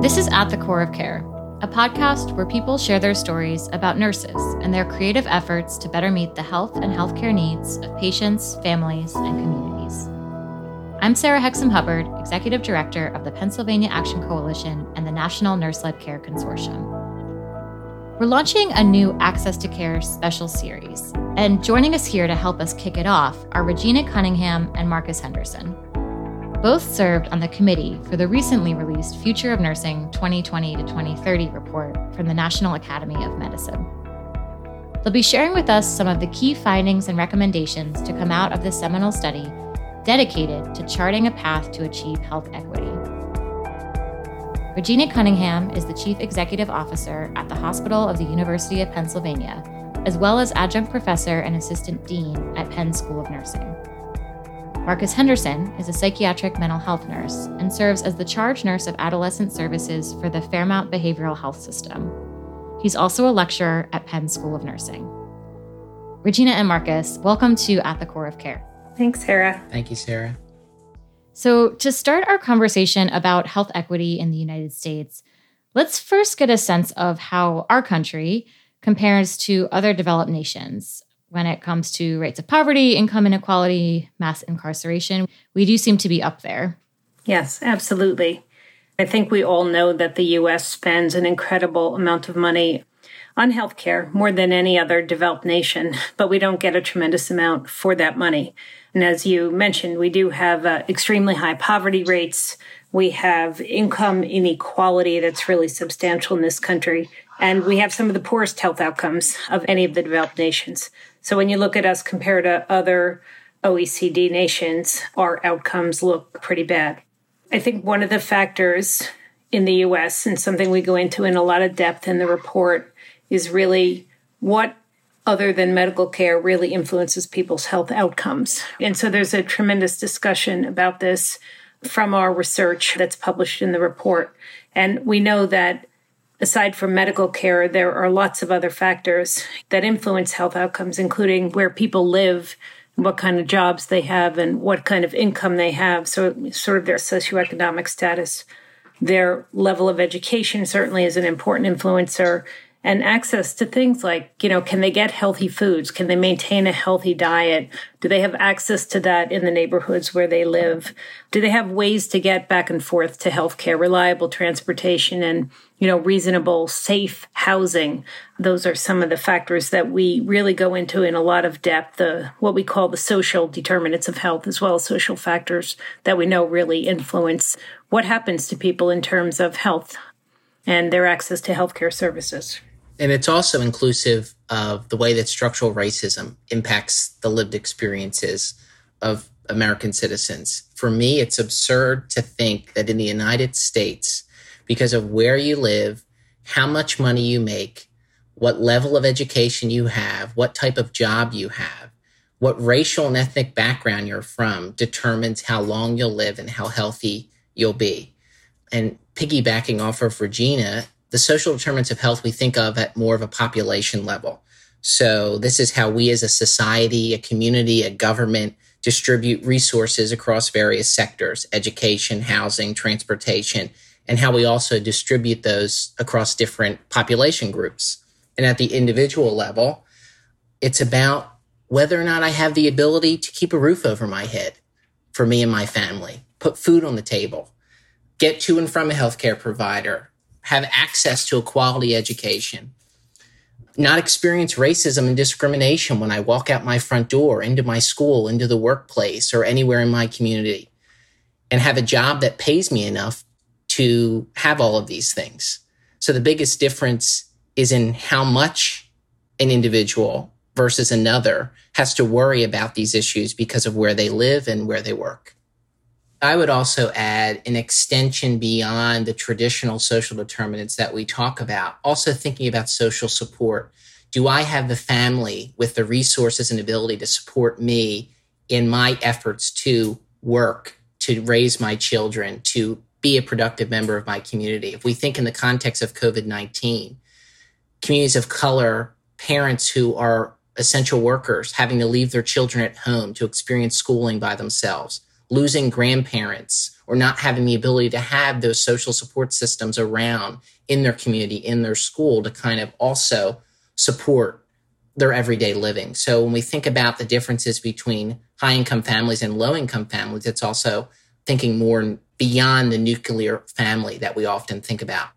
This is At the Core of Care, a podcast where people share their stories about nurses and their creative efforts to better meet the health and healthcare needs of patients, families, and communities. I'm Sarah Hexem Hubbard, Executive Director of the Pennsylvania Action Coalition and the National Nurse Led Care Consortium. We're launching a new Access to Care special series, and joining us here to help us kick it off are Regina Cunningham and Marcus Henderson. Both served on the committee for the recently released Future of Nursing 2020 to 2030 report from the National Academy of Medicine. They'll be sharing with us some of the key findings and recommendations to come out of this seminal study dedicated to charting a path to achieve health equity. Regina Cunningham is the Chief Executive Officer at the Hospital of the University of Pennsylvania, as well as Adjunct Professor and Assistant Dean at Penn School of Nursing. Marcus Henderson is a psychiatric mental health nurse and serves as the charge nurse of adolescent services for the Fairmount Behavioral Health System. He's also a lecturer at Penn School of Nursing. Regina and Marcus, welcome to At the Core of Care. Thanks, Sarah. Thank you, Sarah. So, to start our conversation about health equity in the United States, let's first get a sense of how our country compares to other developed nations when it comes to rates of poverty, income inequality, mass incarceration. We do seem to be up there. Yes, absolutely. I think we all know that the US spends an incredible amount of money on healthcare, more than any other developed nation, but we don't get a tremendous amount for that money. And as you mentioned, we do have uh, extremely high poverty rates. We have income inequality that's really substantial in this country. And we have some of the poorest health outcomes of any of the developed nations. So when you look at us compared to other OECD nations, our outcomes look pretty bad. I think one of the factors in the US, and something we go into in a lot of depth in the report, is really what other than medical care really influences people's health outcomes. And so there's a tremendous discussion about this from our research that's published in the report. And we know that aside from medical care, there are lots of other factors that influence health outcomes, including where people live, what kind of jobs they have, and what kind of income they have. So, sort of their socioeconomic status. Their level of education certainly is an important influencer and access to things like, you know, can they get healthy foods? Can they maintain a healthy diet? Do they have access to that in the neighborhoods where they live? Do they have ways to get back and forth to healthcare, reliable transportation and, you know, reasonable, safe housing? Those are some of the factors that we really go into in a lot of depth, the, what we call the social determinants of health, as well as social factors that we know really influence what happens to people in terms of health and their access to healthcare services. And it's also inclusive of the way that structural racism impacts the lived experiences of American citizens. For me, it's absurd to think that in the United States, because of where you live, how much money you make, what level of education you have, what type of job you have, what racial and ethnic background you're from determines how long you'll live and how healthy you'll be. And piggybacking off of Regina, the social determinants of health we think of at more of a population level. So this is how we as a society, a community, a government distribute resources across various sectors, education, housing, transportation, and how we also distribute those across different population groups. And at the individual level, it's about whether or not I have the ability to keep a roof over my head for me and my family, put food on the table, get to and from a healthcare provider, have access to a quality education, not experience racism and discrimination when I walk out my front door, into my school, into the workplace, or anywhere in my community, and have a job that pays me enough to have all of these things. So the biggest difference is in how much an individual versus another has to worry about these issues because of where they live and where they work. I would also add an extension beyond the traditional social determinants that we talk about, also thinking about social support. Do I have the family with the resources and ability to support me in my efforts to work, to raise my children, to be a productive member of my community? If we think in the context of COVID 19, communities of color, parents who are essential workers having to leave their children at home to experience schooling by themselves losing grandparents or not having the ability to have those social support systems around in their community, in their school to kind of also support their everyday living. So when we think about the differences between high income families and low income families, it's also thinking more beyond the nuclear family that we often think about.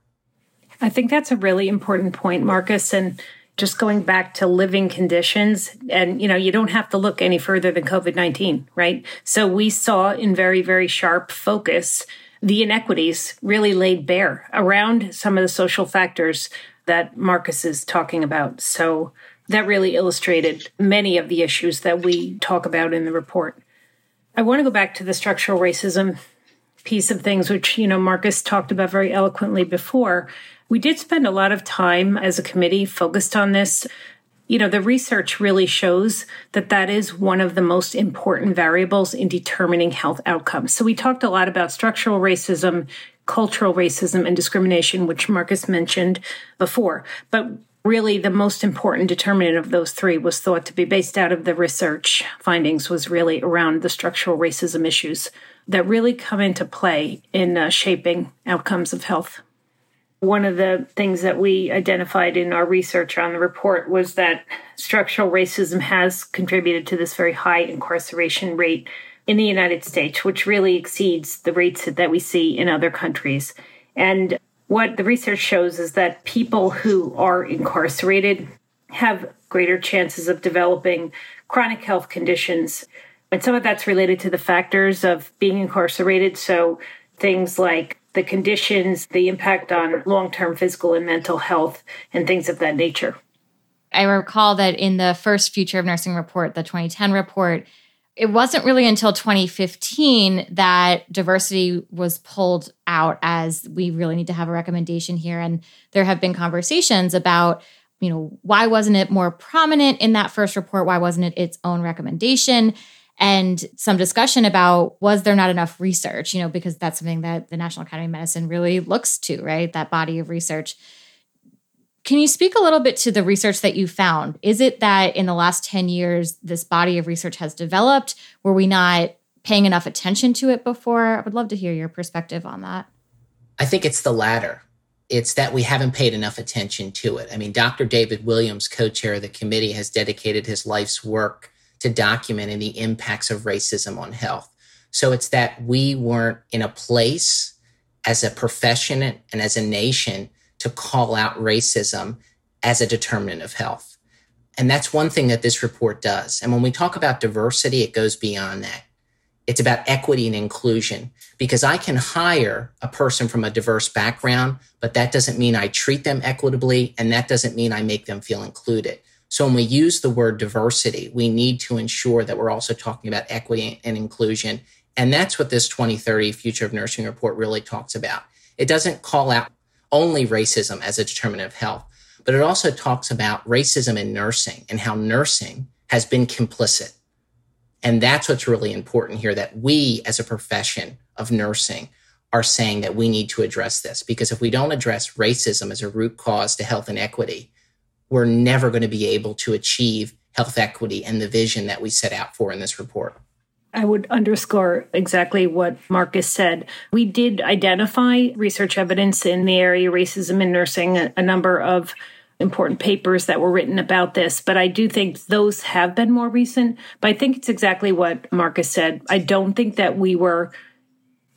I think that's a really important point, Marcus. And just going back to living conditions, and you know, you don't have to look any further than COVID 19, right? So we saw in very, very sharp focus the inequities really laid bare around some of the social factors that Marcus is talking about. So that really illustrated many of the issues that we talk about in the report. I want to go back to the structural racism piece of things, which, you know, Marcus talked about very eloquently before. We did spend a lot of time as a committee focused on this. You know, the research really shows that that is one of the most important variables in determining health outcomes. So we talked a lot about structural racism, cultural racism, and discrimination, which Marcus mentioned before. But really the most important determinant of those three was thought to be based out of the research findings was really around the structural racism issues that really come into play in uh, shaping outcomes of health. One of the things that we identified in our research on the report was that structural racism has contributed to this very high incarceration rate in the United States, which really exceeds the rates that we see in other countries. And what the research shows is that people who are incarcerated have greater chances of developing chronic health conditions. And some of that's related to the factors of being incarcerated. So things like the conditions, the impact on long term physical and mental health, and things of that nature. I recall that in the first Future of Nursing report, the 2010 report, it wasn't really until 2015 that diversity was pulled out as we really need to have a recommendation here. And there have been conversations about, you know, why wasn't it more prominent in that first report? Why wasn't it its own recommendation? And some discussion about was there not enough research, you know, because that's something that the National Academy of Medicine really looks to, right? That body of research. Can you speak a little bit to the research that you found? Is it that in the last 10 years, this body of research has developed? Were we not paying enough attention to it before? I would love to hear your perspective on that. I think it's the latter. It's that we haven't paid enough attention to it. I mean, Dr. David Williams, co chair of the committee, has dedicated his life's work to documenting the impacts of racism on health. So it's that we weren't in a place as a profession and as a nation to call out racism as a determinant of health. And that's one thing that this report does. And when we talk about diversity, it goes beyond that. It's about equity and inclusion because I can hire a person from a diverse background, but that doesn't mean I treat them equitably and that doesn't mean I make them feel included. So when we use the word diversity, we need to ensure that we're also talking about equity and inclusion. And that's what this 2030 Future of Nursing report really talks about. It doesn't call out only racism as a determinant of health, but it also talks about racism in nursing and how nursing has been complicit. And that's what's really important here that we as a profession of nursing are saying that we need to address this because if we don't address racism as a root cause to health inequity, we're never going to be able to achieve health equity and the vision that we set out for in this report. I would underscore exactly what Marcus said. We did identify research evidence in the area of racism in nursing, a, number of important papers that were written about this, but I do think those have been more recent. But I think it's exactly what Marcus said. I don't think that we were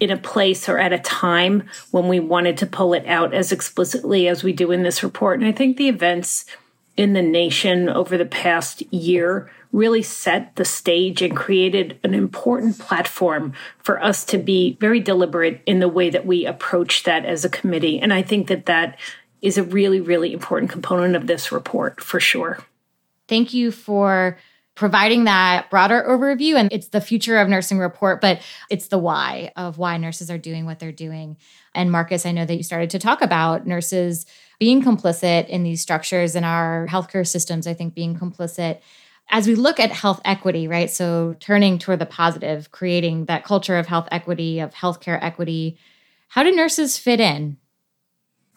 in a place or at a time when we wanted to pull it out as explicitly as we do in this report. And I think the events in the nation over the past year really set the stage and created an important platform for us to be very deliberate in the way that we approach that as a committee. And I think that that is a really, really important component of this report for sure. Thank you for providing that broader overview. And it's the future of nursing report, but it's the why of why nurses are doing what they're doing. And Marcus, I know that you started to talk about nurses being complicit in these structures in our healthcare systems, I think being complicit as we look at health equity, right? So turning toward the positive, creating that culture of health equity, of healthcare equity, how do nurses fit in?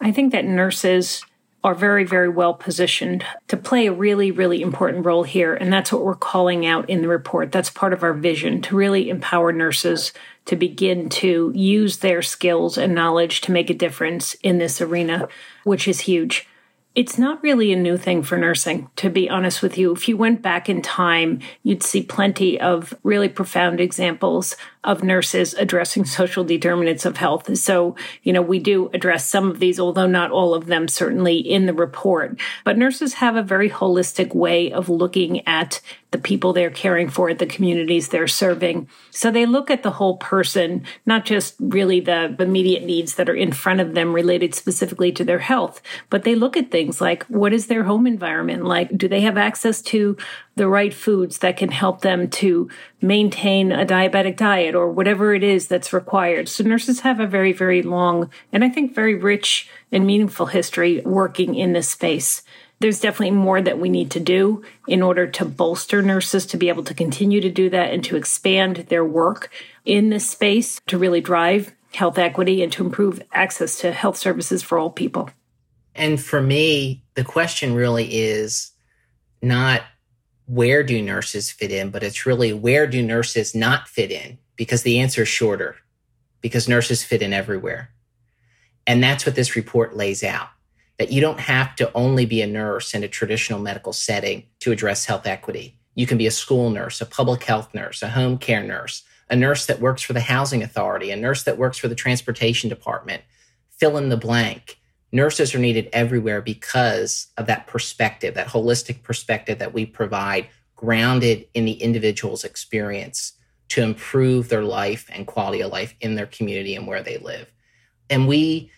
I think that nurses are very, very well positioned to play a really, really important role here. And that's what we're calling out in the report. That's part of our vision to really empower nurses to begin to use their skills and knowledge to make a difference in this arena, which is huge. It's not really a new thing for nursing, to be honest with you. If you went back in time, you'd see plenty of really profound examples of nurses addressing social determinants of health. So, you know, we do address some of these, although not all of them, certainly in the report. But nurses have a very holistic way of looking at the people they're caring for, the communities they're serving. So they look at the whole person, not just really the immediate needs that are in front of them related specifically to their health, but they look at things like what is their home environment like? Do they have access to the right foods that can help them to maintain a diabetic diet or whatever it is that's required. So nurses have a very, very long and I think very rich and meaningful history working in this space. There's definitely more that we need to do in order to bolster nurses to be able to continue to do that and to expand their work in this space to really drive health equity and to improve access to health services for all people. And for me, the question really is not where do nurses fit in, but it's really where do nurses not fit in? Because the answer is shorter, because nurses fit in everywhere. And that's what this report lays out that you don't have to only be a nurse in a traditional medical setting to address health equity. You can be a school nurse, a public health nurse, a home care nurse, a nurse that works for the housing authority, a nurse that works for the transportation department. Fill in the blank. Nurses are needed everywhere because of that perspective, that holistic perspective that we provide, grounded in the individual's experience to improve their life and quality of life in their community and where they live. And we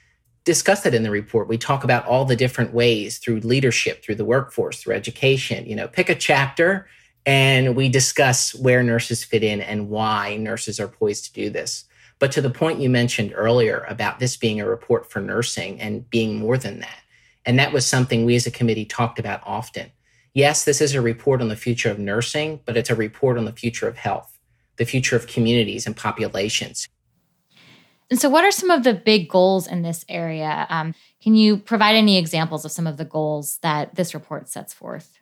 discuss that in the report. We talk about all the different ways through leadership, through the workforce, through education. You know, pick a chapter and we discuss where nurses fit in and why nurses are poised to do this. But to the point you mentioned earlier about this being a report for nursing and being more than that. And that was something we as a committee talked about often. Yes, this is a report on the future of nursing, but it's a report on the future of health, the future of communities and populations. And so, what are some of the big goals in this area? Um, can you provide any examples of some of the goals that this report sets forth?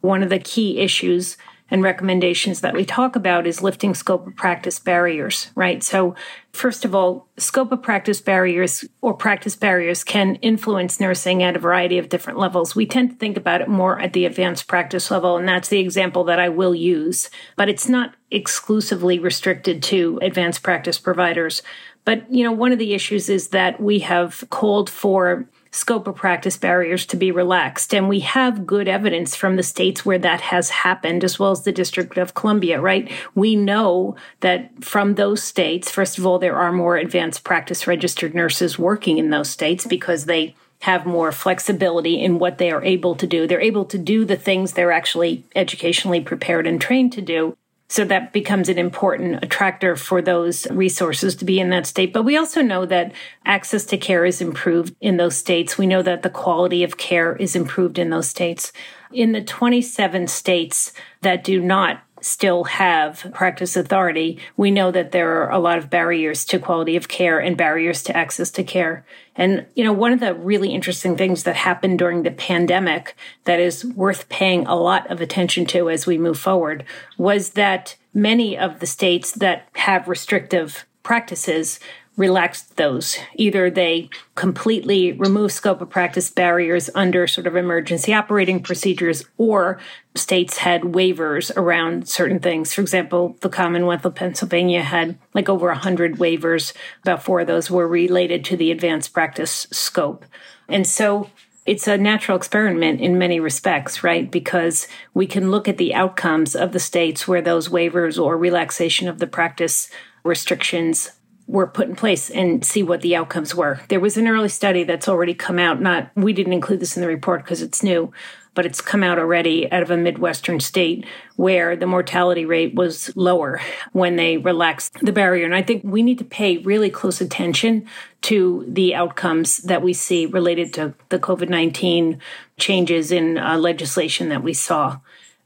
One of the key issues and recommendations that we talk about is lifting scope of practice barriers, right? So, first of all, scope of practice barriers or practice barriers can influence nursing at a variety of different levels. We tend to think about it more at the advanced practice level, and that's the example that I will use, but it's not exclusively restricted to advanced practice providers. But, you know, one of the issues is that we have called for scope of practice barriers to be relaxed. And we have good evidence from the states where that has happened, as well as the District of Columbia, right? We know that from those states, first of all, there are more advanced practice registered nurses working in those states because they have more flexibility in what they are able to do. They're able to do the things they're actually educationally prepared and trained to do. So that becomes an important attractor for those resources to be in that state. But we also know that access to care is improved in those states. We know that the quality of care is improved in those states. In the 27 states that do not still have practice authority, we know that there are a lot of barriers to quality of care and barriers to access to care. And, you know, one of the really interesting things that happened during the pandemic that is worth paying a lot of attention to as we move forward was that many of the states that have restrictive practices relaxed those. Either they completely remove scope of practice barriers under sort of emergency operating procedures, or states had waivers around certain things. For example, the Commonwealth of Pennsylvania had like over 100 waivers. About four of those were related to the advanced practice scope. And so it's a natural experiment in many respects, right? Because we can look at the outcomes of the states where those waivers or relaxation of the practice restrictions were put in place and see what the outcomes were. There was an early study that's already come out. Not we didn't include this in the report because it's new, but it's come out already out of a midwestern state where the mortality rate was lower when they relaxed the barrier. And I think we need to pay really close attention to the outcomes that we see related to the COVID nineteen changes in uh, legislation that we saw.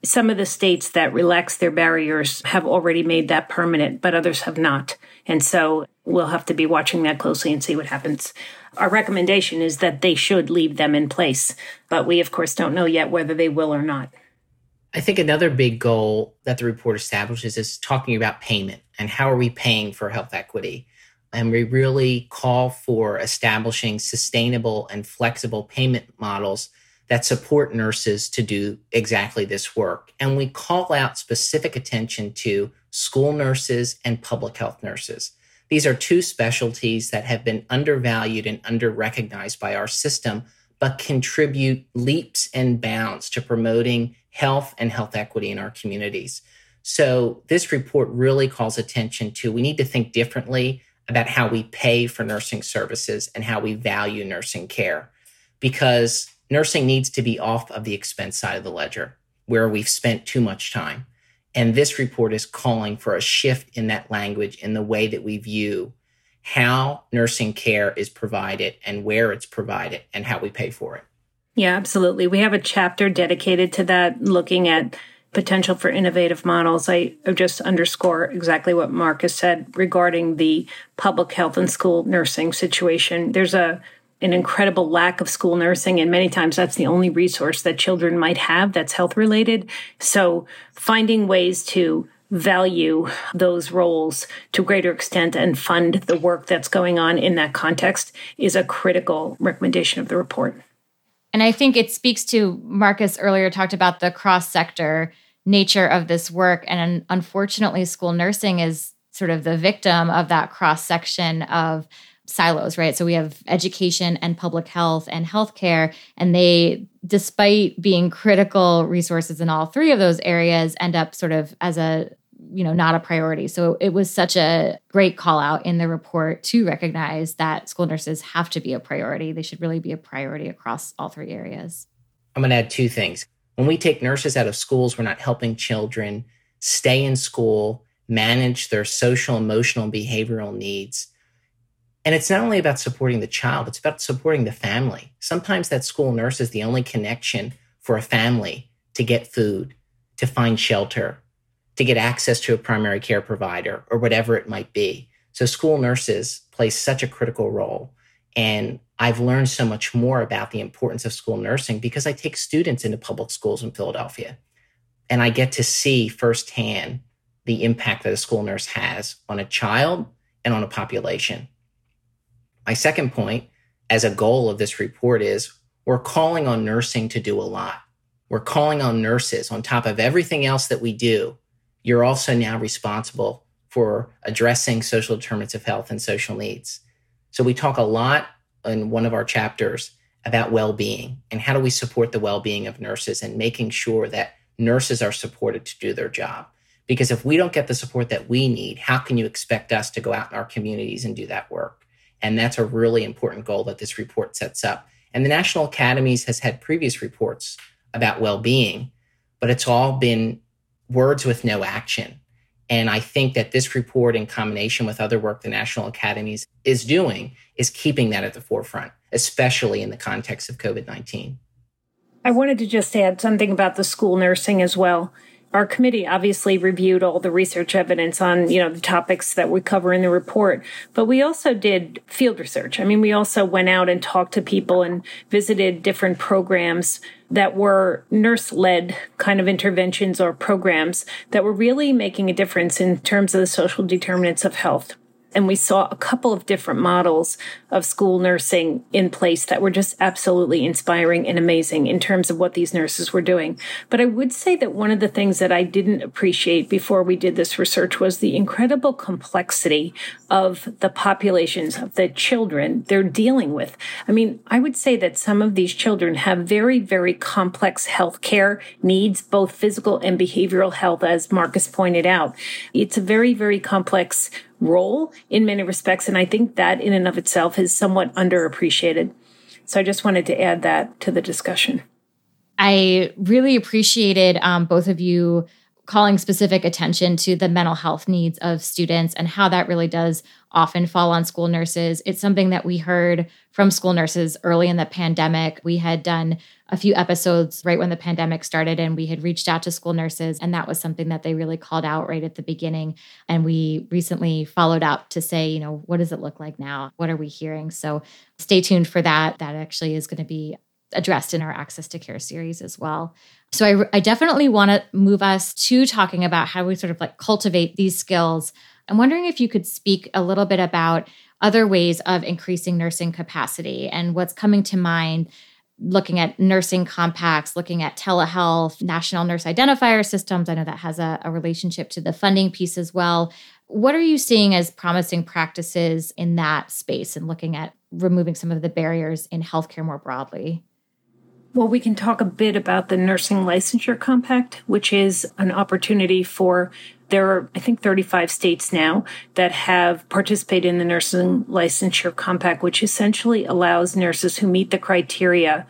Some of the states that relaxed their barriers have already made that permanent, but others have not. And so we'll have to be watching that closely and see what happens. Our recommendation is that they should leave them in place, but we, of course, don't know yet whether they will or not. I think another big goal that the report establishes is talking about payment and how are we paying for health equity. And we really call for establishing sustainable and flexible payment models that support nurses to do exactly this work. And we call out specific attention to school nurses and public health nurses. These are two specialties that have been undervalued and underrecognized by our system, but contribute leaps and bounds to promoting health and health equity in our communities. So this report really calls attention to we need to think differently about how we pay for nursing services and how we value nursing care because nursing needs to be off of the expense side of the ledger where we've spent too much time. And this report is calling for a shift in that language in the way that we view how nursing care is provided and where it's provided and how we pay for it. Yeah, absolutely. We have a chapter dedicated to that, looking at potential for innovative models. I just underscore exactly what Marcus said regarding the public health and school nursing situation. There's a an incredible lack of school nursing and many times that's the only resource that children might have that's health related. So finding ways to value those roles to a greater extent and fund the work that's going on in that context is a critical recommendation of the report. And I think it speaks to Marcus earlier talked about the cross sector nature of this work. And unfortunately, school nursing is sort of the victim of that cross section of silos, right? So we have education and public health and healthcare, and they, despite being critical resources in all three of those areas, end up sort of as a you know not a priority. So it was such a great call out in the report to recognize that school nurses have to be a priority. They should really be a priority across all three areas. I'm going to add two things. When we take nurses out of schools we're not helping children stay in school manage their social emotional behavioral needs and it's not only about supporting the child it's about supporting the family sometimes that school nurse is the only connection for a family to get food to find shelter to get access to a primary care provider or whatever it might be. So school nurses play such a critical role. And I've learned so much more about the importance of school nursing because I take students into public schools in Philadelphia and I get to see firsthand the impact that a school nurse has on a child and on a population. My second point, as a goal of this report, is we're calling on nursing to do a lot. We're calling on nurses on top of everything else that we do you're also now responsible for addressing social determinants of health and social needs. So we talk a lot in one of our chapters about well-being and how do we support the well-being of nurses and making sure that nurses are supported to do their job. Because if we don't get the support that we need, how can you expect us to go out in our communities and do that work? And that's a really important goal that this report sets up. And the National Academies has had previous reports about well-being, but it's all been words with no action. And I think that this report, in combination with other work the National Academies is doing, is keeping that at the forefront, especially in the context of COVID 19. I wanted to just add something about the school nursing as well our committee obviously reviewed all the research evidence on you know the topics that we cover in the report but we also did field research. I mean we also went out and talked to people and visited different programs that were nurse led kind of interventions or programs that were really making a difference in terms of the social determinants of health. And we saw a couple of different models of school nursing in place that were just absolutely inspiring and amazing in terms of what these nurses were doing. But I would say that one of the things that I didn't appreciate before we did this research was the incredible complexity of the populations of the children they're dealing with. I mean, I would say that some of these children have very, very complex health care needs, both physical and behavioral health, as Marcus pointed out. It's a very, very complex role in many respects. And I think that in and of itself is somewhat underappreciated. So I just wanted to add that to the discussion. I really appreciated um, both of you calling specific attention to the mental health needs of students and how that really does often fall on school nurses. It's something that we heard from school nurses early in the pandemic. We had done a few episodes right when the pandemic started and we had reached out to school nurses and that was something that they really called out right at the beginning. And we recently followed up to say you know what does it look like now? What are we hearing? So stay tuned for that. That actually is going to be addressed in our access to care series as well. So I, I definitely want to move us to talking about how we sort of like cultivate these skills. I'm wondering if you could speak a little bit about other ways of increasing nursing capacity and what's coming to mind looking at nursing compacts, looking at telehealth, national nurse identifier systems. I know that has a, a, relationship to the funding piece as well. What are you seeing as promising practices in that space and looking at removing some of the barriers in healthcare more broadly? Well, we can talk a bit about the Nursing Licensure Compact, which is an opportunity for there are, I think, 35 states now that have participated in the Nursing Licensure Compact, which essentially allows nurses who meet the criteria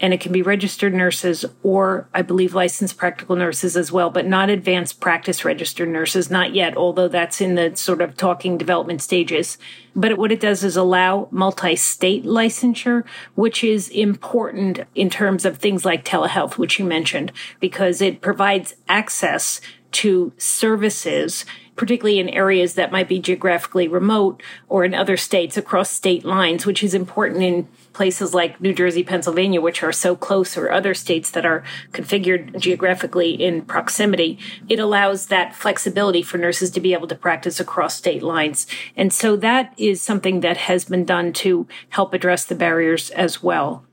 and it can be registered nurses or I believe licensed practical nurses as well, but not advanced practice registered nurses, not yet, although that's in the sort of talking development stages. But what it does is allow multi-state licensure, which is important in terms of things like telehealth, which you mentioned, because it provides access to services particularly in areas that might be geographically remote or in other states across state lines, which is important in places like New Jersey, Pennsylvania, which are so close, or other states that are configured geographically in proximity, it allows that flexibility for nurses to be able to practice across state lines. And so that is something that has been done to help address the barriers as well.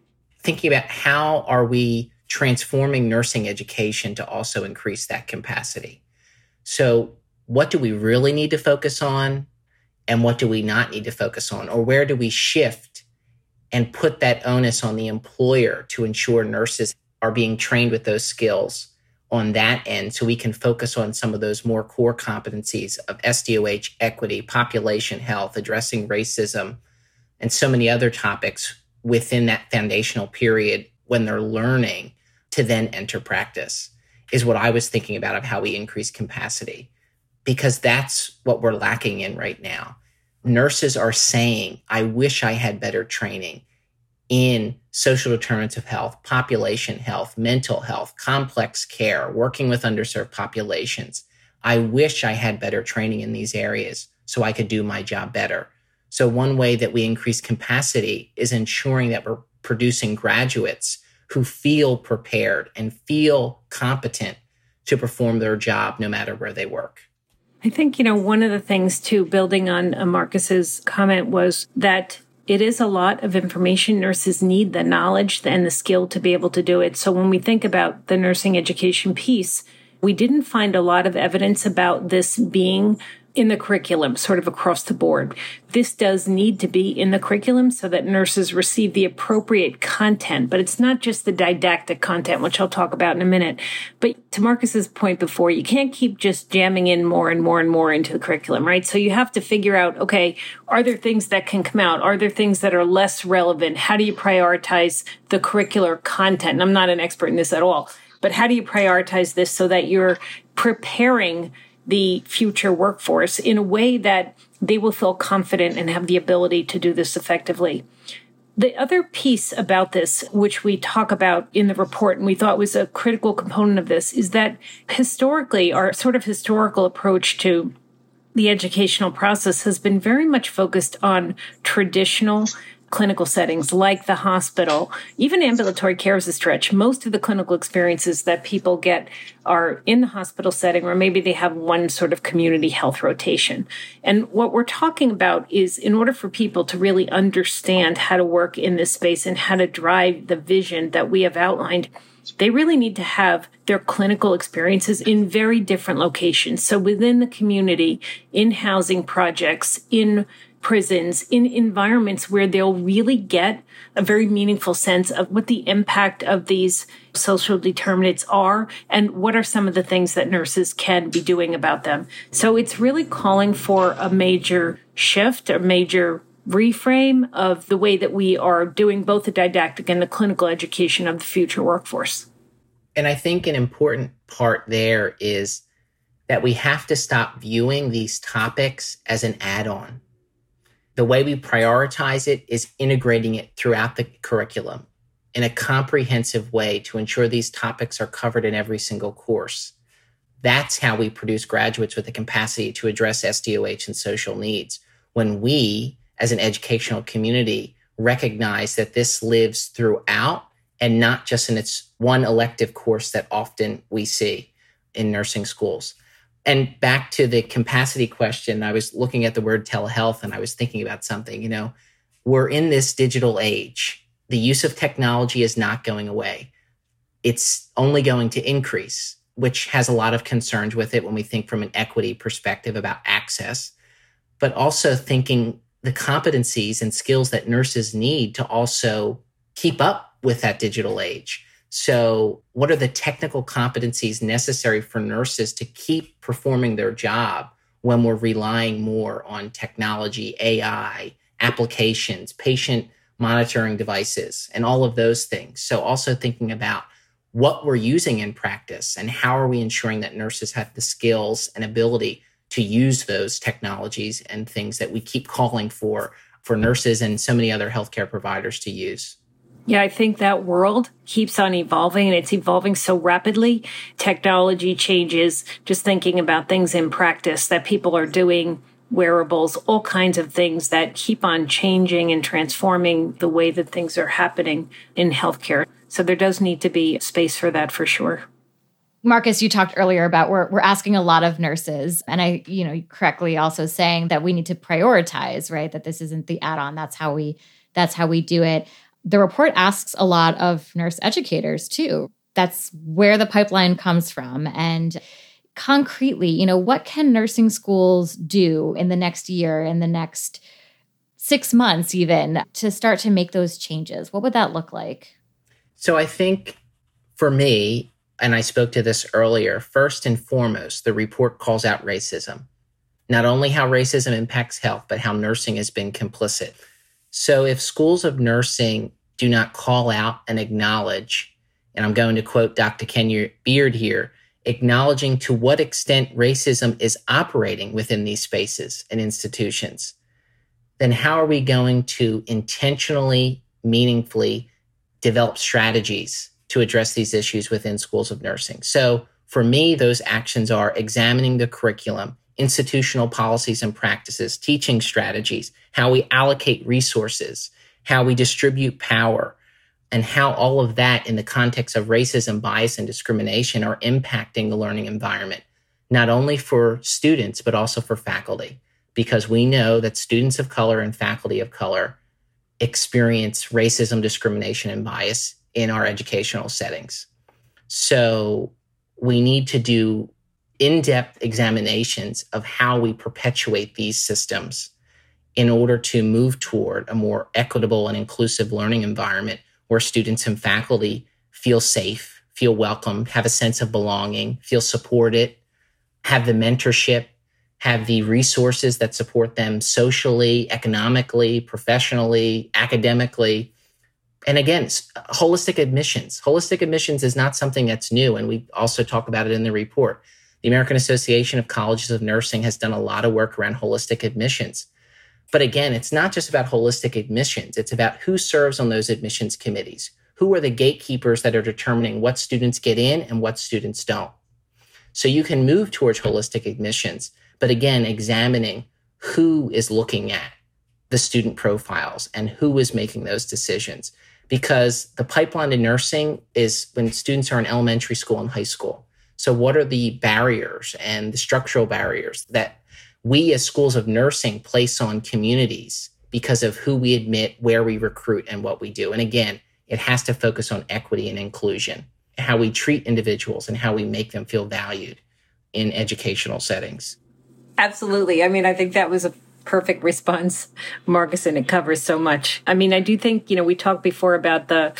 Thinking about how are we transforming nursing education to also increase that capacity. So, what do we really need to focus on? And what do we not need to focus on? Or where do we shift and put that onus on the employer to ensure nurses are being trained with those skills on that end so we can focus on some of those more core competencies of SDOH, equity, population health, addressing racism, and so many other topics within that foundational period when they're learning to then enter practice is what I was thinking about of how we increase capacity because that's what we're lacking in right now nurses are saying, I wish I had better training in social determinants of health, population health, mental health, complex care, working with underserved populations. I wish I had better training in these areas so I could do my job better. So, one way that we increase capacity is ensuring that we're producing graduates who feel prepared and feel competent to perform their job no matter where they work. I think, you know, one of the things too, building on uh, Marcus's comment was that it is a lot of information. Nurses need the knowledge and the skill to be able to do it. So when we think about the nursing education piece, we didn't find a lot of evidence about this being in the curriculum, sort of across the board. This does need to be in the curriculum so that nurses receive the appropriate content, but it's not just the didactic content, which I'll talk about in a minute. But to Marcus's point before, you can't keep just jamming in more and more and more into the curriculum, right? So you have to figure out, okay, are there things that can come out? Are there things that are less relevant? How do you prioritize the curricular content? And I'm not an expert in this at all, but how do you prioritize this so that you're preparing the future workforce in a way that they will feel confident and have the ability to do this effectively. The other piece about this, which we talk about in the report and we thought was a critical component of this, is that historically, our sort of historical approach to the educational process has been very much focused on traditional clinical settings like the hospital, even ambulatory care is a stretch. Most of the clinical experiences that people get are in the hospital setting, or maybe they have one sort of community health rotation. And what we're talking about is in order for people to really understand how to work in this space and how to drive the vision that we have outlined, they really need to have their clinical experiences in very different locations. So within the community, in housing projects, in prisons in environments where they'll really get a very meaningful sense of what the impact of these social determinants are and what are some of the things that nurses can be doing about them. So it's really calling for a major shift, a major reframe of the way that we are doing both the didactic and the clinical education of the future workforce. And I think an important part there is that we have to stop viewing these topics as an add on. The way we prioritize it is integrating it throughout the curriculum in a comprehensive way to ensure these topics are covered in every single course. That's how we produce graduates with the capacity to address SDOH and social needs. When we, as an educational community, recognize that this lives throughout and not just in its one elective course that often we see in nursing schools. And back to the capacity question, I was looking at the word telehealth and I was thinking about something. You know, we're in this digital age. The use of technology is not going away, it's only going to increase, which has a lot of concerns with it when we think from an equity perspective about access, but also thinking the competencies and skills that nurses need to also keep up with that digital age. So, what are the technical competencies necessary for nurses to keep performing their job when we're relying more on technology, AI, applications, patient monitoring devices, and all of those things? So, also thinking about what we're using in practice and how are we ensuring that nurses have the skills and ability to use those technologies and things that we keep calling for for nurses and so many other healthcare providers to use. Yeah, I think that world keeps on evolving and it's evolving so rapidly. Technology changes, just thinking about things in practice that people are doing, wearables, all kinds of things that keep on changing and transforming the way that things are happening in healthcare. So there does need to be space for that for sure. Marcus, you talked earlier about we're we're asking a lot of nurses, and I, you know, correctly also saying that we need to prioritize, right? That this isn't the add-on. That's how we that's how we do it the report asks a lot of nurse educators too. That's where the pipeline comes from. And concretely, you know, what can nursing schools do in the next year, in the next six months, even to start to make those changes? What would that look like? So I think for me, and I spoke to this earlier, first and foremost, the report calls out racism. Not only how racism impacts health, but how nursing has been complicit. So if schools of nursing do not call out and acknowledge, and I'm going to quote Dr. Kenya Beard here, acknowledging to what extent racism is operating within these spaces and institutions, then how are we going to intentionally, meaningfully develop strategies to address these issues within schools of nursing? So for me, those actions are examining the curriculum, institutional policies and practices, teaching strategies, how we allocate resources, how we distribute power, and how all of that in the context of racism, bias, and discrimination are impacting the learning environment, not only for students, but also for faculty. Because we know that students of color and faculty of color experience racism, discrimination, and bias in our educational settings. So we need to do in depth examinations of how we perpetuate these systems in order to move toward a more equitable and inclusive learning environment where students and faculty feel safe, feel welcome, have a sense of belonging, feel supported, have the mentorship, have the resources that support them socially, economically, professionally, academically. And again, holistic admissions. Holistic admissions is not something that's new. And we also talk about it in the report. The American Association of Colleges of Nursing has done a lot of work around holistic admissions. But again, it's not just about holistic admissions. It's about who serves on those admissions committees. Who are the gatekeepers that are determining what students get in and what students don't? So you can move towards holistic admissions, but again, examining who is looking at the student profiles and who is making those decisions. Because the pipeline to nursing is when students are in elementary school and high school. So, what are the barriers and the structural barriers that we as schools of nursing place on communities because of who we admit, where we recruit, and what we do. And again, it has to focus on equity and inclusion, how we treat individuals and how we make them feel valued in educational settings. Absolutely. I mean, I think that was a perfect response, Marcus, and it covers so much. I mean, I do think, you know, we talked before about the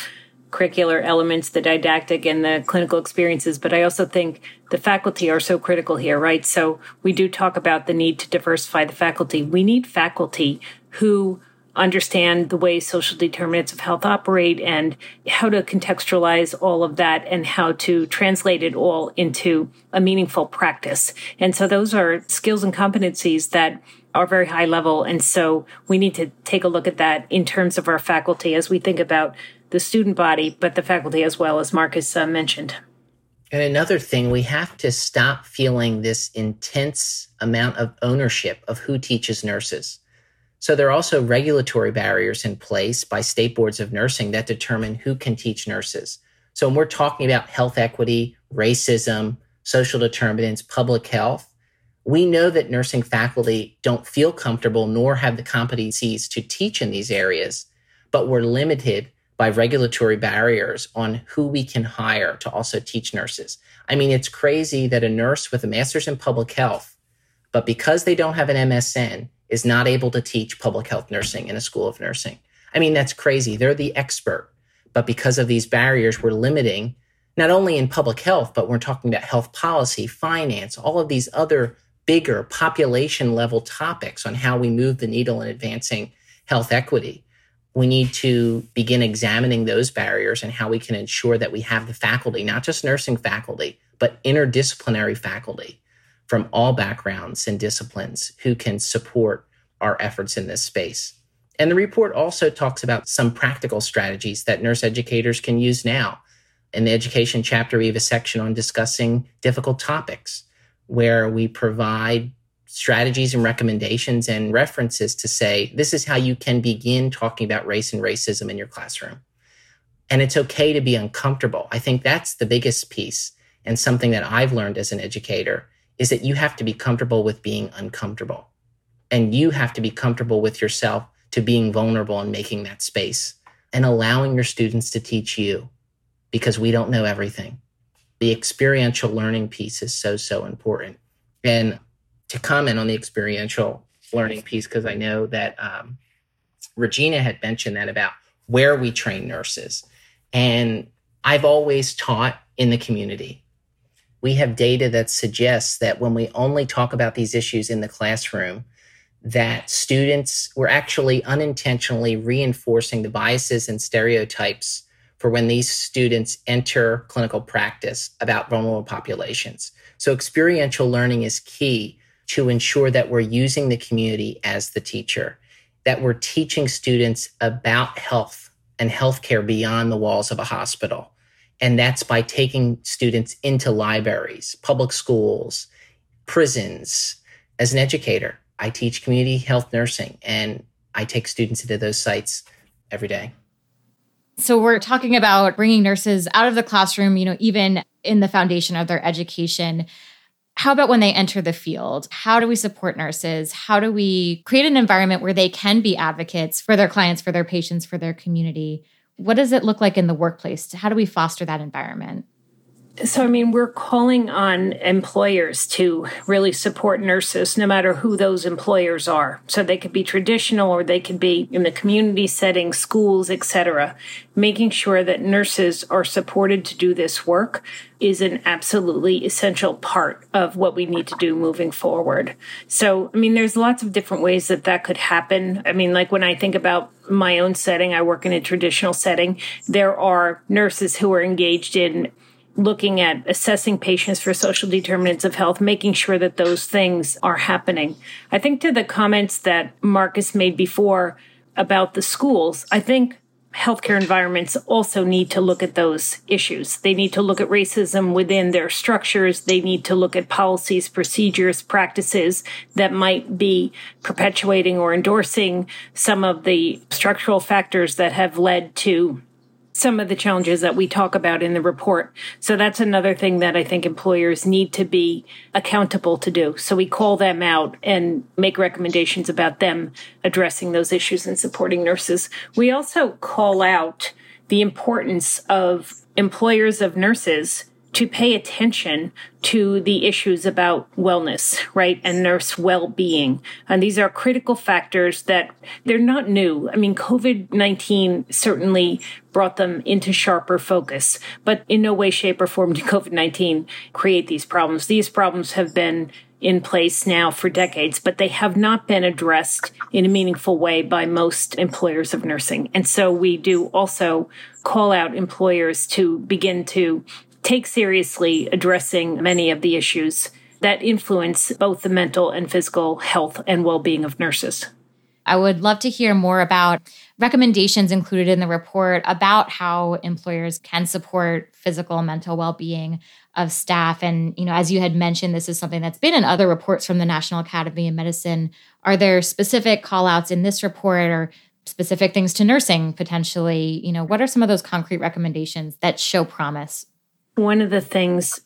curricular elements, the didactic and the clinical experiences, but I also think the faculty are so critical here, right? So we do talk about the need to diversify the faculty. We need faculty who understand the way social determinants of health operate and how to contextualize all of that and how to translate it all into a meaningful practice. And so those are skills and competencies that are very high level. And so we need to take a look at that in terms of our faculty as we think about the student body, but the faculty as well, as Marcus uh, mentioned. And another thing, we have to stop feeling this intense amount of ownership of who teaches nurses. So there are also regulatory barriers in place by state boards of nursing that determine who can teach nurses. So when we're talking about health equity, racism, social determinants, public health, we know that nursing faculty don't feel comfortable nor have the competencies to teach in these areas, but we're limited by regulatory barriers on who we can hire to also teach nurses. I mean, it's crazy that a nurse with a master's in public health, but because they don't have an MSN, is not able to teach public health nursing in a school of nursing. I mean, that's crazy. They're the expert. But because of these barriers, we're limiting not only in public health, but we're talking about health policy, finance, all of these other bigger population level topics on how we move the needle in advancing health equity. We need to begin examining those barriers and how we can ensure that we have the faculty, not just nursing faculty, but interdisciplinary faculty from all backgrounds and disciplines who can support our efforts in this space. And the report also talks about some practical strategies that nurse educators can use now. In the education chapter, we have a section on discussing difficult topics where we provide strategies and recommendations and references to say, this is how you can begin talking about race and racism in your classroom. And it's okay to be uncomfortable. I think that's the biggest piece and something that I've learned as an educator is that you have to be comfortable with being uncomfortable. And you have to be comfortable with yourself to being vulnerable and making that space and allowing your students to teach you because we don't know everything the experiential learning piece is so, so important. And to comment on the experiential learning piece, because I know that um, Regina had mentioned that about where we train nurses. And I've always taught in the community. We have data that suggests that when we only talk about these issues in the classroom, that students were actually unintentionally reinforcing the biases and stereotypes for when these students enter clinical practice about vulnerable populations. So experiential learning is key to ensure that we're using the community as the teacher, that we're teaching students about health and healthcare beyond the walls of a hospital. And that's by taking students into libraries, public schools, prisons. As an educator, I teach community health nursing and I take students into those sites every day. So we're talking about bringing nurses out of the classroom, you know, even in the foundation of their education. How about when they enter the field? How do we support nurses? How do we create an environment where they can be advocates for their clients, for their patients, for their community? What does it look like in the workplace? How do we foster that environment? So, I mean, we're calling on employers to really support nurses, no matter who those employers are. So they could be traditional or they could be in the community setting, schools, etc. Making sure that nurses are supported to do this work is an absolutely essential part of what we need to do moving forward. So, I mean, there's lots of different ways that that could happen. I mean, like when I think about my own setting, I work in a traditional setting. There are nurses who are engaged in looking at assessing patients for social determinants of health, making sure that those things are happening. I think to the comments that Marcus made before about the schools, I think healthcare environments also need to look at those issues. They need to look at racism within their structures. They need to look at policies, procedures, practices that might be perpetuating or endorsing some of the structural factors that have led to some of the challenges that we talk about in the report. So that's another thing that I think employers need to be accountable to do. So we call them out and make recommendations about them addressing those issues and supporting nurses. We also call out the importance of employers of nurses to pay attention to the issues about wellness, right? And nurse well-being. And these are critical factors that they're not new. I mean, COVID-19 certainly brought them into sharper focus, but in no way, shape or form did COVID-19 create these problems. These problems have been in place now for decades, but they have not been addressed in a meaningful way by most employers of nursing. And so we do also call out employers to begin to take seriously addressing many of the issues that influence both the mental and physical health and well-being of nurses. I would love to hear more about recommendations included in the report about how employers can support physical and mental well-being of staff. And you know as you had mentioned this is something that's been in other reports from the National Academy of Medicine. Are there specific call outs in this report or specific things to nursing potentially? You know what are some of those concrete recommendations that show promise one of the things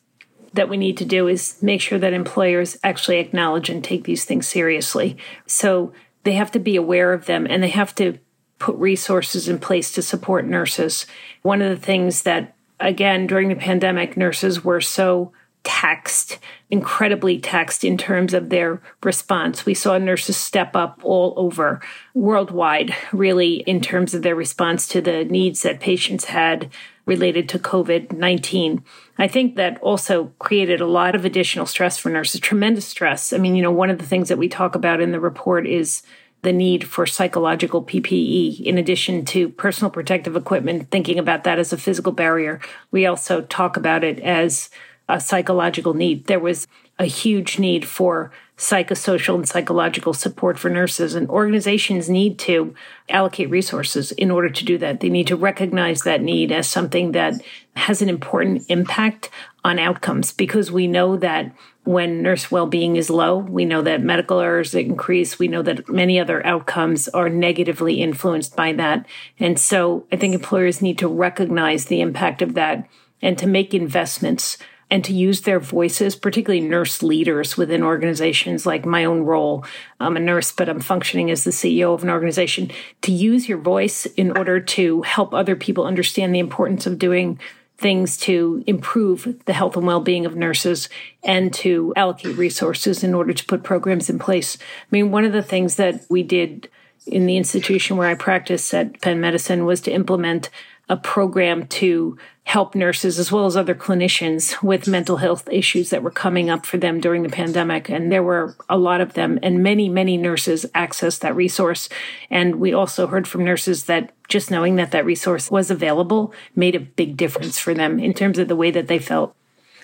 that we need to do is make sure that employers actually acknowledge and take these things seriously so they have to be aware of them and they have to put resources in place to support nurses. One of the things that, again, during the pandemic, nurses were so taxed, incredibly taxed in terms of their response. We saw nurses step up all over worldwide, really, in terms of their response to the needs that patients had related to COVID 19. I think that also created a lot of additional stress for nurses, tremendous stress. I mean, you know, one of the things that we talk about in the report is the need for psychological PPE in addition to personal protective equipment, thinking about that as a physical barrier. We also talk about it as a psychological need. There was a huge need for psychosocial and psychological support for nurses, and organizations need to allocate resources in order to do that. They need to recognize that need as something that has an important impact on outcomes because we know that when nurse well-being is low we know that medical errors increase we know that many other outcomes are negatively influenced by that and so i think employers need to recognize the impact of that and to make investments and to use their voices, particularly nurse leaders within organizations like my own role. I'm a nurse, but I'm functioning as the CEO of an organization to use your voice in order to help other people understand the importance of doing things to improve the health and well-being of nurses and to allocate resources in order to put programs in place. I mean, one of the things that we did in the institution where I practice at Penn Medicine was to implement a program to help nurses as well as other clinicians with mental health issues that were coming up for them during the pandemic. And there were a lot of them, and many, many nurses accessed that resource. And we also heard from nurses that just knowing that that resource was available made a big difference for them in terms of the way that they felt.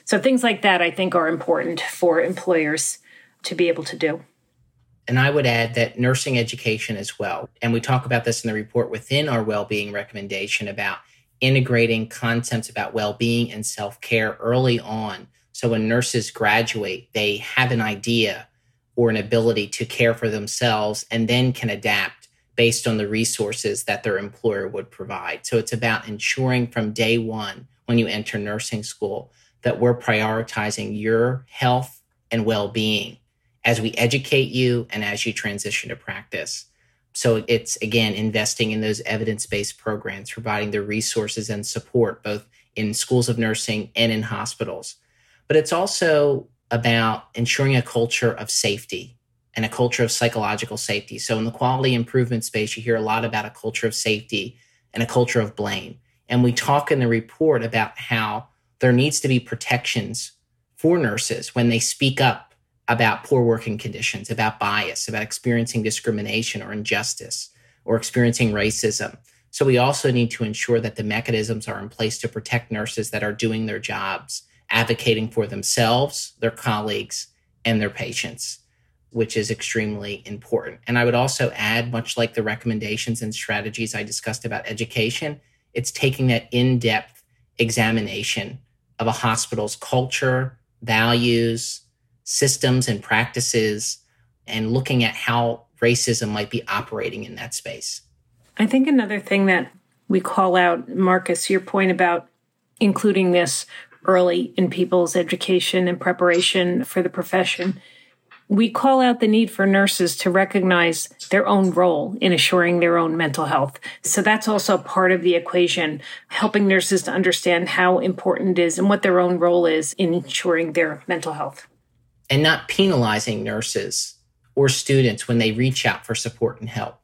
So things like that, I think, are important for employers to be able to do. And I would add that nursing education as well. And we talk about this in the report within our well being recommendation about integrating concepts about well being and self care early on. So when nurses graduate, they have an idea or an ability to care for themselves and then can adapt based on the resources that their employer would provide. So it's about ensuring from day one when you enter nursing school that we're prioritizing your health and well being as we educate you and as you transition to practice. So it's again investing in those evidence based programs, providing the resources and support both in schools of nursing and in hospitals. But it's also about ensuring a culture of safety and a culture of psychological safety. So in the quality improvement space, you hear a lot about a culture of safety and a culture of blame. And we talk in the report about how there needs to be protections for nurses when they speak up about poor working conditions, about bias, about experiencing discrimination or injustice or experiencing racism. So we also need to ensure that the mechanisms are in place to protect nurses that are doing their jobs, advocating for themselves, their colleagues, and their patients, which is extremely important. And I would also add, much like the recommendations and strategies I discussed about education, it's taking that in depth examination of a hospital's culture, values, systems and practices and looking at how racism might be operating in that space. I think another thing that we call out, Marcus, your point about including this early in people's education and preparation for the profession. We call out the need for nurses to recognize their own role in assuring their own mental health. So that's also part of the equation, helping nurses to understand how important it is and what their own role is in ensuring their mental health and not penalizing nurses or students when they reach out for support and help.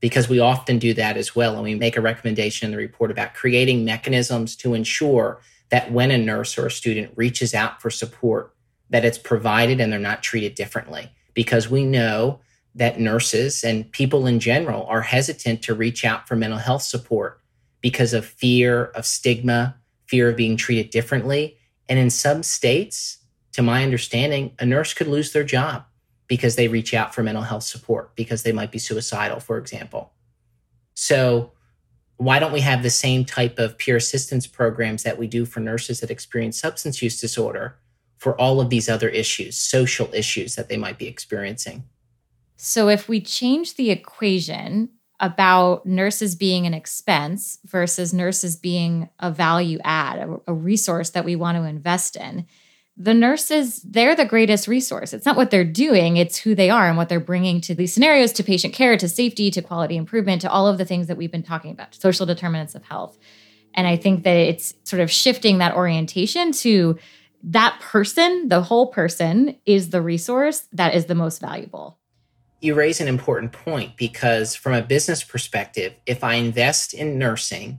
Because we often do that as well. And we make a recommendation in the report about creating mechanisms to ensure that when a nurse or a student reaches out for support, that it's provided and they're not treated differently because we know that nurses and people in general are hesitant to reach out for mental health support because of fear of stigma, fear of being treated differently. And in some states, to my understanding, a nurse could lose their job because they reach out for mental health support because they might be suicidal, for example. So, why don't we have the same type of peer assistance programs that we do for nurses that experience substance use disorder for all of these other issues, social issues that they might be experiencing? So, if we change the equation about nurses being an expense versus nurses being a value add, a, resource that we want to invest in, the nurses, they're the greatest resource. It's not what they're doing, it's who they are and what they're bringing to these scenarios, to patient care, to safety, to quality improvement, to all of the things that we've been talking about, social determinants of health. And I think that it's sort of shifting that orientation to that person, the whole person, is the resource that is the most valuable. You raise an important point because, from a business perspective, if I invest in nursing,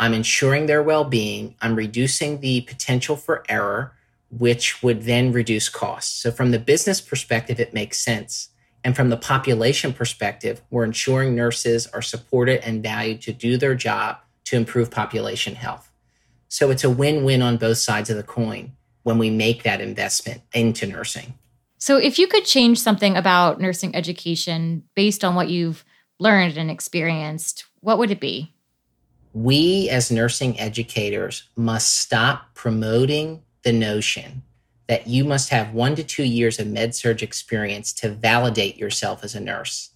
I'm ensuring their well being, I'm reducing the potential for error which would then reduce costs. So, from the business perspective, it makes sense. And from the population perspective, we're ensuring nurses are supported and valued to do their job to improve population health. So, it's a win win on both sides of the coin when we make that investment into nursing. So, if you could change something about nursing education based on what you've learned and experienced, what would it be? We, as nursing educators, must stop promoting the notion that you must have one to two years of med surg experience to validate yourself as a nurse.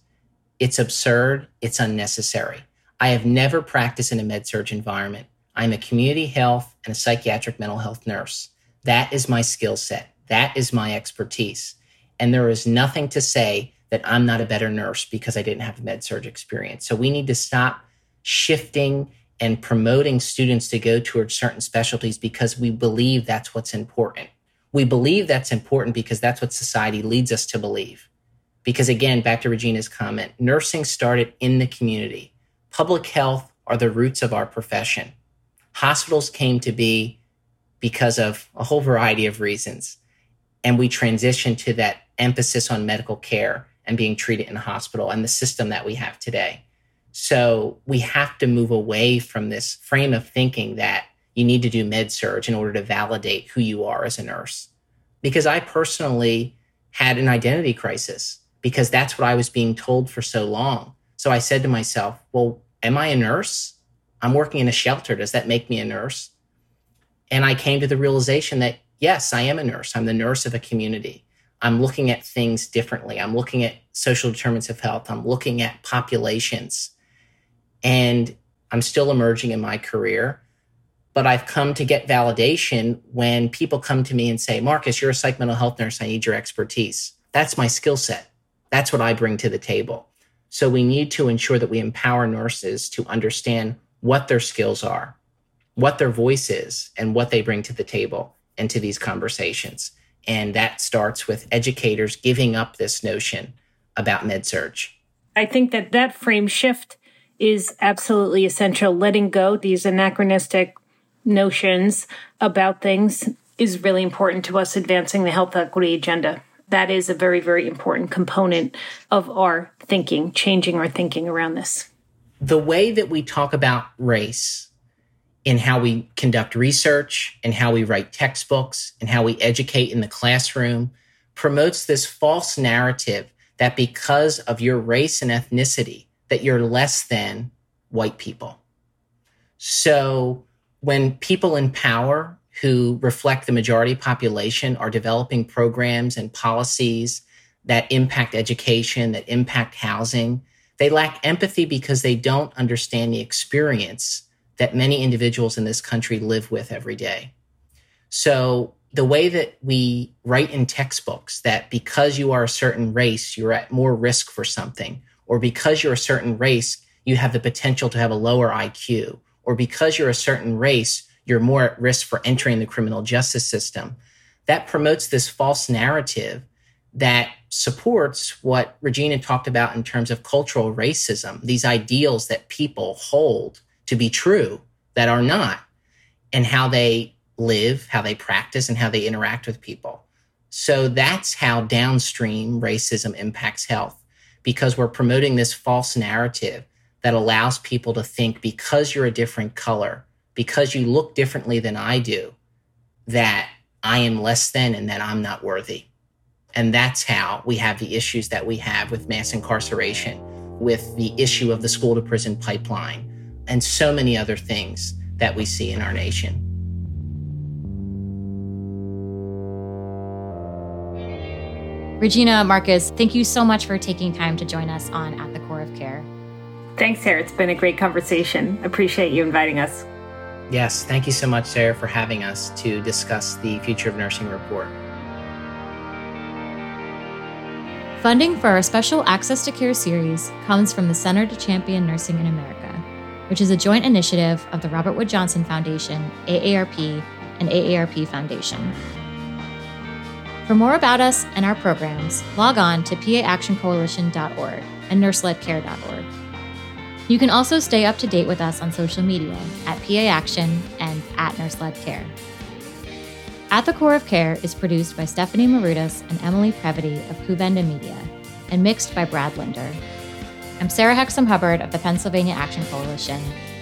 It's absurd. It's unnecessary. I have never practiced in a med surg environment. I'm a community health and a psychiatric mental health nurse. That is my skill set. That is my expertise. And there is nothing to say that I'm not a better nurse because I didn't have a med surg experience. So we need to stop shifting and promoting students to go towards certain specialties because we believe that's what's important. We believe that's important because that's what society leads us to believe. Because again, back to Regina's comment, nursing started in the community. Public health are the roots of our profession. Hospitals came to be because of a whole variety of reasons. And we transitioned to that emphasis on medical care and being treated in a hospital and the system that we have today. So we have to move away from this frame of thinking that you need to do med surg in order to validate who you are as a nurse. Because I personally had an identity crisis because that's what I was being told for so long. So I said to myself, well, am I a nurse? I'm working in a shelter. Does that make me a nurse? And I came to the realization that yes, I am a nurse. I'm the nurse of a community. I'm looking at things differently. I'm looking at social determinants of health. I'm looking at populations. And I'm still emerging in my career, but I've come to get validation when people come to me and say, Marcus, you're a psych mental health nurse. I need your expertise. That's my skill set. That's what I bring to the table. So we need to ensure that we empower nurses to understand what their skills are, what their voice is, and what they bring to the table and to these conversations. And that starts with educators giving up this notion about med surg. I think that that frame shift is absolutely essential. Letting go these anachronistic notions about things is really important to us advancing the health equity agenda. That is a very, very important component of our thinking, changing our thinking around this. The way that we talk about race in how we conduct research and how we write textbooks and how we educate in the classroom promotes this false narrative that because of your race and ethnicity, that you're less than white people. So when people in power who reflect the majority population are developing programs and policies that impact education, that impact housing, they lack empathy because they don't understand the experience that many individuals in this country live with every day. So the way that we write in textbooks that because you are a certain race, you're at more risk for something, or because you're a certain race, you have the potential to have a lower IQ, or because you're a certain race, you're more at risk for entering the criminal justice system. That promotes this false narrative that supports what Regina talked about in terms of cultural racism, these ideals that people hold to be true that are not, and how they live, how they practice, and how they interact with people. So that's how downstream racism impacts health because we're promoting this false narrative that allows people to think because you're a different color, because you look differently than I do, that I am less than and that I'm not worthy. And that's how we have the issues that we have with mass incarceration, with the issue of the school to prison pipeline, and so many other things that we see in our nation. Regina Marcus, thank you so much for taking time to join us on At the Core of Care. Thanks, Sarah. It's been a great conversation. Appreciate you inviting us. Yes, thank you so much, Sarah, for having us to discuss the Future of Nursing report. Funding for our special Access to Care series comes from the Center to Champion Nursing in America, which is a joint initiative of the Robert Wood Johnson Foundation, AARP, and AARP Foundation. For more about us and our programs, log on to paactioncoalition.org and nurseledcare.org. You can also stay up to date with us on social media at PA Action and at NurseLedCare. At the Core of Care is produced by Stephanie Marudas and Emily Previty of Kouvenda Media and mixed by Brad Linder. I'm Sarah Hexem Hubbard of the Pennsylvania Action Coalition.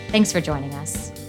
Thanks for joining us.